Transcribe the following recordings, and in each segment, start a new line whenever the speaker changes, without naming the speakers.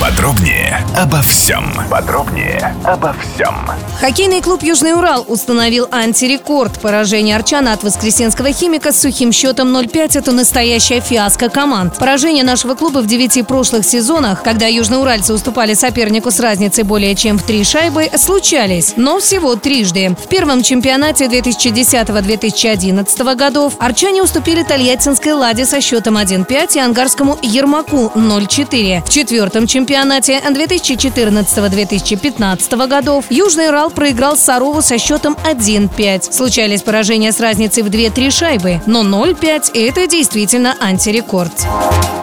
Подробнее обо всем. Подробнее обо всем.
Хоккейный клуб «Южный Урал» установил антирекорд. Поражение Арчана от воскресенского химика с сухим счетом 0-5 – это настоящая фиаско команд. Поражения нашего клуба в девяти прошлых сезонах, когда южноуральцы уступали сопернику с разницей более чем в три шайбы, случались, но всего трижды. В первом чемпионате 2010-2011 годов арчане уступили Тольяттинской «Ладе» со счетом 1-5 и ангарскому «Ермаку» 0-4. В четвертом чемпионате чемпионате 2014-2015 годов Южный Урал проиграл Сарову со счетом 1-5. Случались поражения с разницей в 2-3 шайбы, но 0-5 – это действительно антирекорд.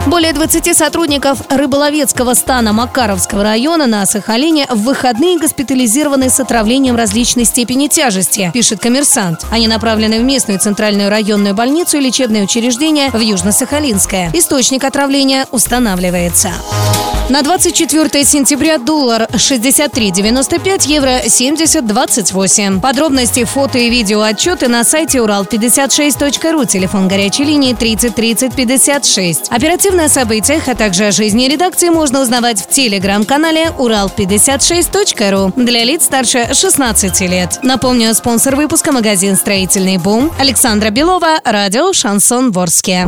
Более 20 сотрудников рыболовецкого стана Макаровского района на Сахалине в выходные госпитализированы с отравлением различной степени тяжести, пишет коммерсант. Они направлены в местную центральную районную больницу и лечебное учреждение в Южно-Сахалинское. Источник отравления устанавливается. На 24 сентября доллар 63.95, евро 70.28. Подробности, фото и видео отчеты на сайте урал56.ру, телефон горячей линии 30 30 56. Оперативно о событиях, а также о жизни редакции можно узнавать в телеграм-канале урал56.ру для лиц старше 16 лет. Напомню, спонсор выпуска магазин «Строительный бум» Александра Белова, радио «Шансон Ворске».